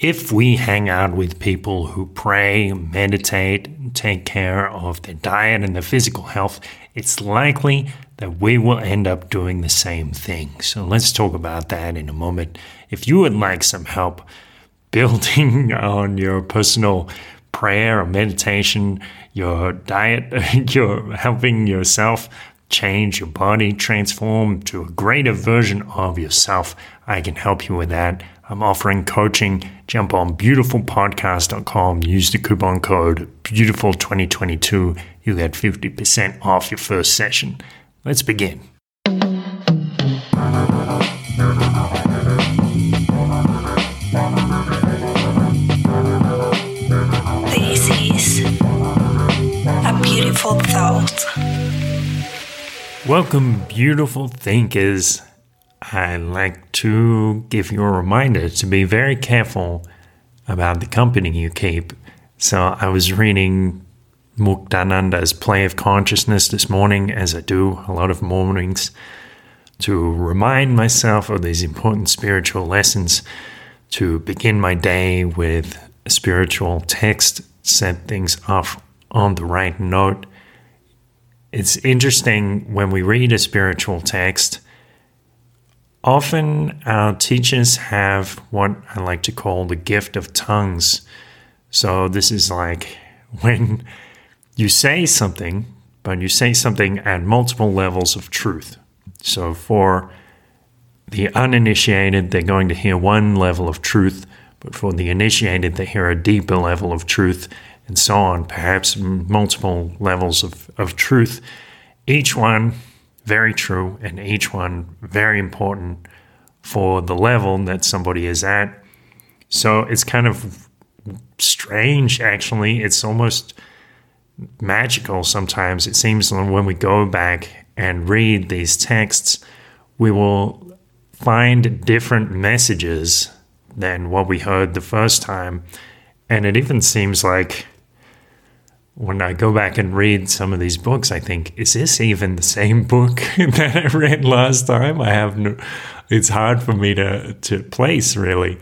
if we hang out with people who pray, meditate, take care of their diet and their physical health, it's likely that we will end up doing the same thing. So let's talk about that in a moment. If you would like some help building on your personal prayer or meditation, your diet, you're helping yourself change your body, transform to a greater version of yourself, I can help you with that. I'm offering coaching. Jump on beautifulpodcast.com, use the coupon code beautiful2022. You'll get 50% off your first session. Let's begin. Welcome, beautiful thinkers. I'd like to give you a reminder to be very careful about the company you keep. So, I was reading Muktananda's Play of Consciousness this morning, as I do a lot of mornings, to remind myself of these important spiritual lessons, to begin my day with a spiritual text, set things off on the right note. It's interesting when we read a spiritual text Often our teachers have what I like to call the gift of tongues. So this is like when you say something, but you say something at multiple levels of truth. So for the uninitiated, they're going to hear one level of truth, but for the initiated, they hear a deeper level of truth, and so on, perhaps multiple levels of, of truth. Each one very true and each one very important for the level that somebody is at. So it's kind of strange, actually. It's almost magical sometimes. It seems when we go back and read these texts, we will find different messages than what we heard the first time. And it even seems like when I go back and read some of these books, I think, is this even the same book that I read last time? I have no, it's hard for me to, to place really.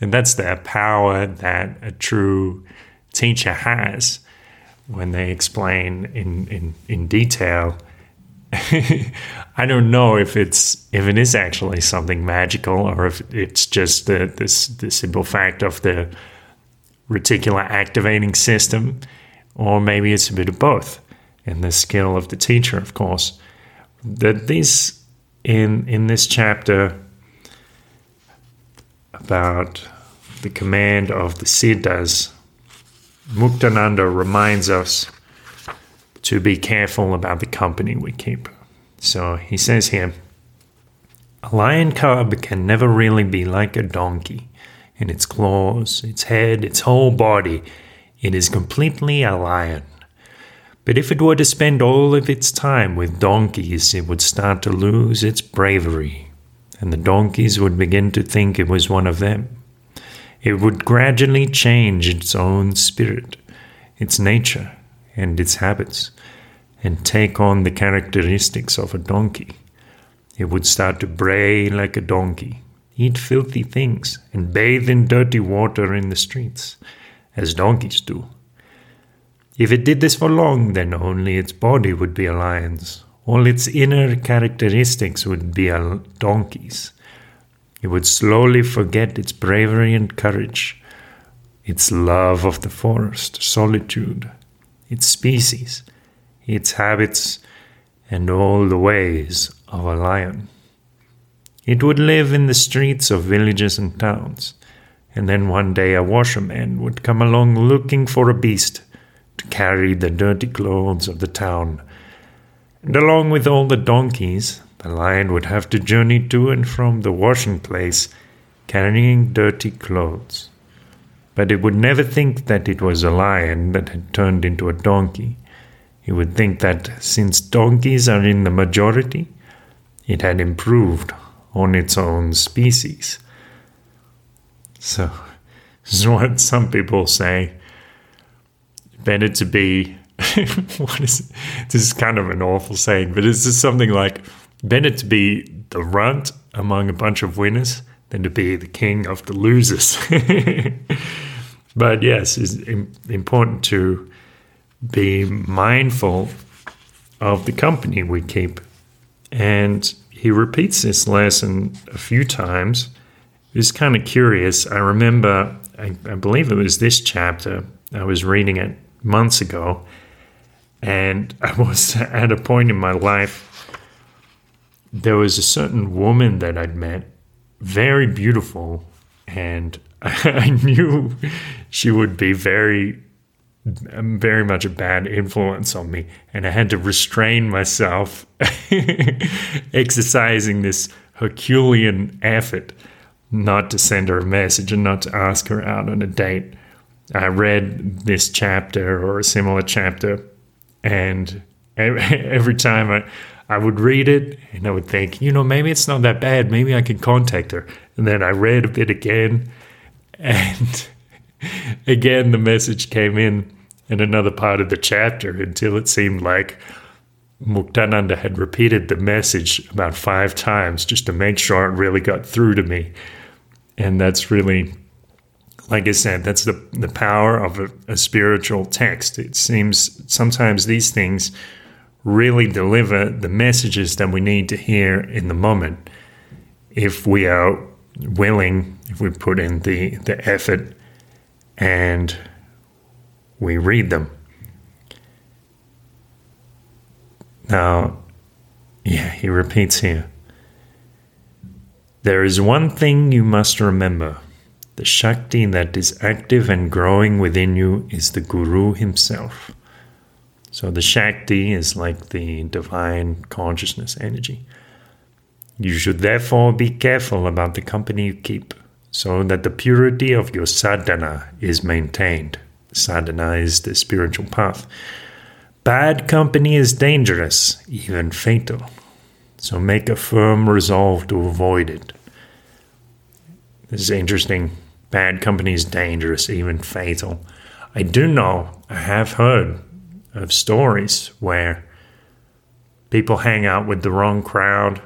And that's the power that a true teacher has when they explain in, in, in detail. I don't know if it's if it is actually something magical or if it's just the this the simple fact of the reticular activating system or maybe it's a bit of both, and the skill of the teacher, of course. That this in in this chapter about the command of the siddhas, Muktananda reminds us to be careful about the company we keep. So he says here, a lion cub can never really be like a donkey in its claws, its head, its whole body it is completely a lion. But if it were to spend all of its time with donkeys, it would start to lose its bravery, and the donkeys would begin to think it was one of them. It would gradually change its own spirit, its nature, and its habits, and take on the characteristics of a donkey. It would start to bray like a donkey, eat filthy things, and bathe in dirty water in the streets as donkeys do. If it did this for long, then only its body would be a lion's. All its inner characteristics would be a donkey's. It would slowly forget its bravery and courage, its love of the forest, solitude, its species, its habits, and all the ways of a lion. It would live in the streets of villages and towns and then one day a washerman would come along looking for a beast to carry the dirty clothes of the town. And along with all the donkeys, the lion would have to journey to and from the washing place carrying dirty clothes. But it would never think that it was a lion that had turned into a donkey. It would think that since donkeys are in the majority, it had improved on its own species. So, this is what some people say. Better to be. what is? This is kind of an awful saying, but it's just something like better to be the runt among a bunch of winners than to be the king of the losers. but yes, it's important to be mindful of the company we keep. And he repeats this lesson a few times. It's kind of curious. I remember, I, I believe it was this chapter, I was reading it months ago, and I was at a point in my life. There was a certain woman that I'd met, very beautiful, and I knew she would be very um, very much a bad influence on me. And I had to restrain myself, exercising this Herculean effort not to send her a message and not to ask her out on a date. I read this chapter or a similar chapter, and every time I, I would read it and I would think, you know, maybe it's not that bad. Maybe I can contact her. And then I read a bit again, and again, the message came in in another part of the chapter until it seemed like Muktananda had repeated the message about five times just to make sure it really got through to me. And that's really, like I said, that's the, the power of a, a spiritual text. It seems sometimes these things really deliver the messages that we need to hear in the moment if we are willing, if we put in the, the effort and we read them. Now, yeah, he repeats here. There is one thing you must remember. The Shakti that is active and growing within you is the Guru himself. So the Shakti is like the divine consciousness energy. You should therefore be careful about the company you keep so that the purity of your sadhana is maintained. Sadhana is the spiritual path. Bad company is dangerous, even fatal. So make a firm resolve to avoid it. This is interesting. Bad company is dangerous, even fatal. I do know, I have heard of stories where people hang out with the wrong crowd.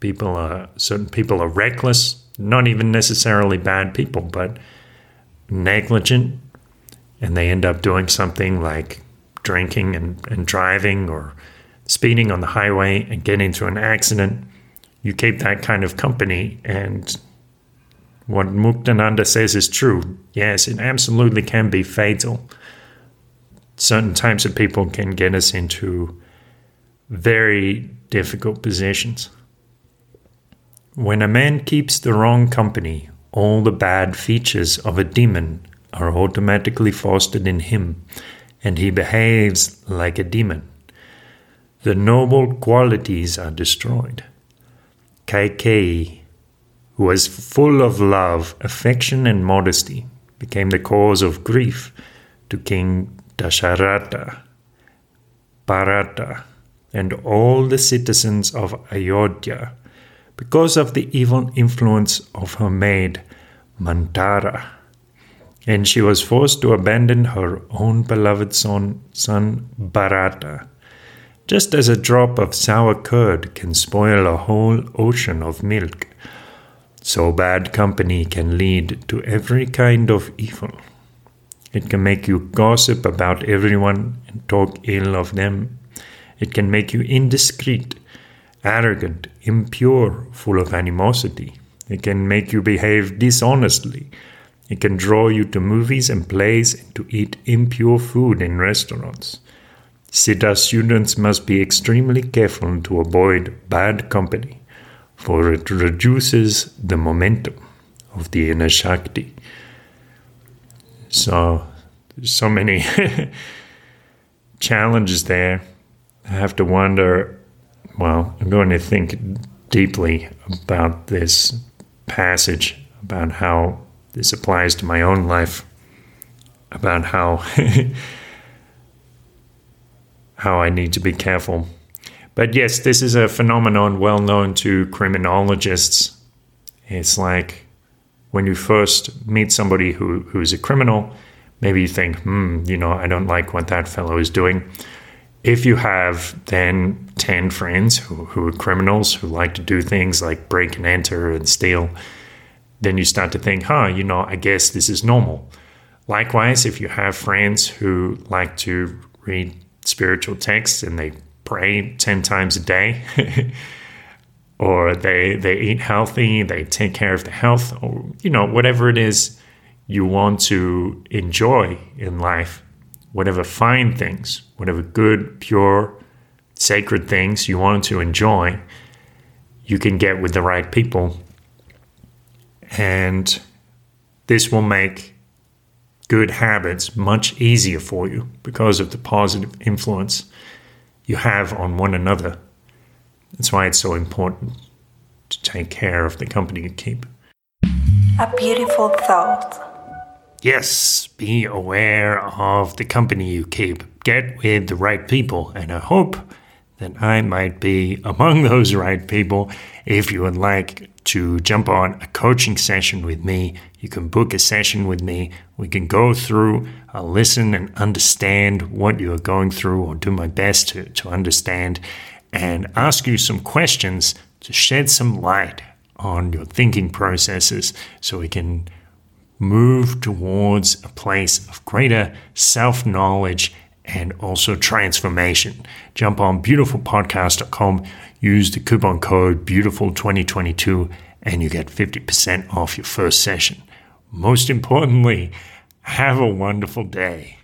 People are certain people are reckless, not even necessarily bad people, but negligent, and they end up doing something like drinking and, and driving or speeding on the highway and get into an accident, you keep that kind of company. And what Muktananda says is true. Yes, it absolutely can be fatal. Certain types of people can get us into very difficult positions. When a man keeps the wrong company, all the bad features of a demon are automatically fostered in him, and he behaves like a demon. The noble qualities are destroyed. Kaikeyi, who was full of love, affection, and modesty, became the cause of grief to King Dasharatha, Bharata, and all the citizens of Ayodhya because of the evil influence of her maid Mantara. and she was forced to abandon her own beloved son, son Bharata. Just as a drop of sour curd can spoil a whole ocean of milk, so bad company can lead to every kind of evil. It can make you gossip about everyone and talk ill of them. It can make you indiscreet, arrogant, impure, full of animosity. It can make you behave dishonestly it can draw you to movies and plays and to eat impure food in restaurants. Siddha students must be extremely careful to avoid bad company, for it reduces the momentum of the inner Shakti. So, so many challenges there. I have to wonder, well, I'm going to think deeply about this passage, about how this applies to my own life about how how I need to be careful. But yes, this is a phenomenon well known to criminologists. It's like when you first meet somebody who, who's a criminal, maybe you think, hmm, you know, I don't like what that fellow is doing. If you have then 10 friends who, who are criminals who like to do things like break and enter and steal, then you start to think, huh, you know, I guess this is normal. Likewise, if you have friends who like to read spiritual texts and they pray 10 times a day, or they, they eat healthy, they take care of the health, or, you know, whatever it is you want to enjoy in life, whatever fine things, whatever good, pure, sacred things you want to enjoy, you can get with the right people. And this will make good habits much easier for you because of the positive influence you have on one another. That's why it's so important to take care of the company you keep. A beautiful thought. Yes, be aware of the company you keep. Get with the right people, and I hope that I might be among those right people. If you would like to jump on a coaching session with me, you can book a session with me. We can go through, uh, listen and understand what you are going through, or do my best to, to understand, and ask you some questions to shed some light on your thinking processes so we can move towards a place of greater self knowledge and also transformation. Jump on beautifulpodcast.com, use the coupon code beautiful2022, and you get 50% off your first session. Most importantly, have a wonderful day.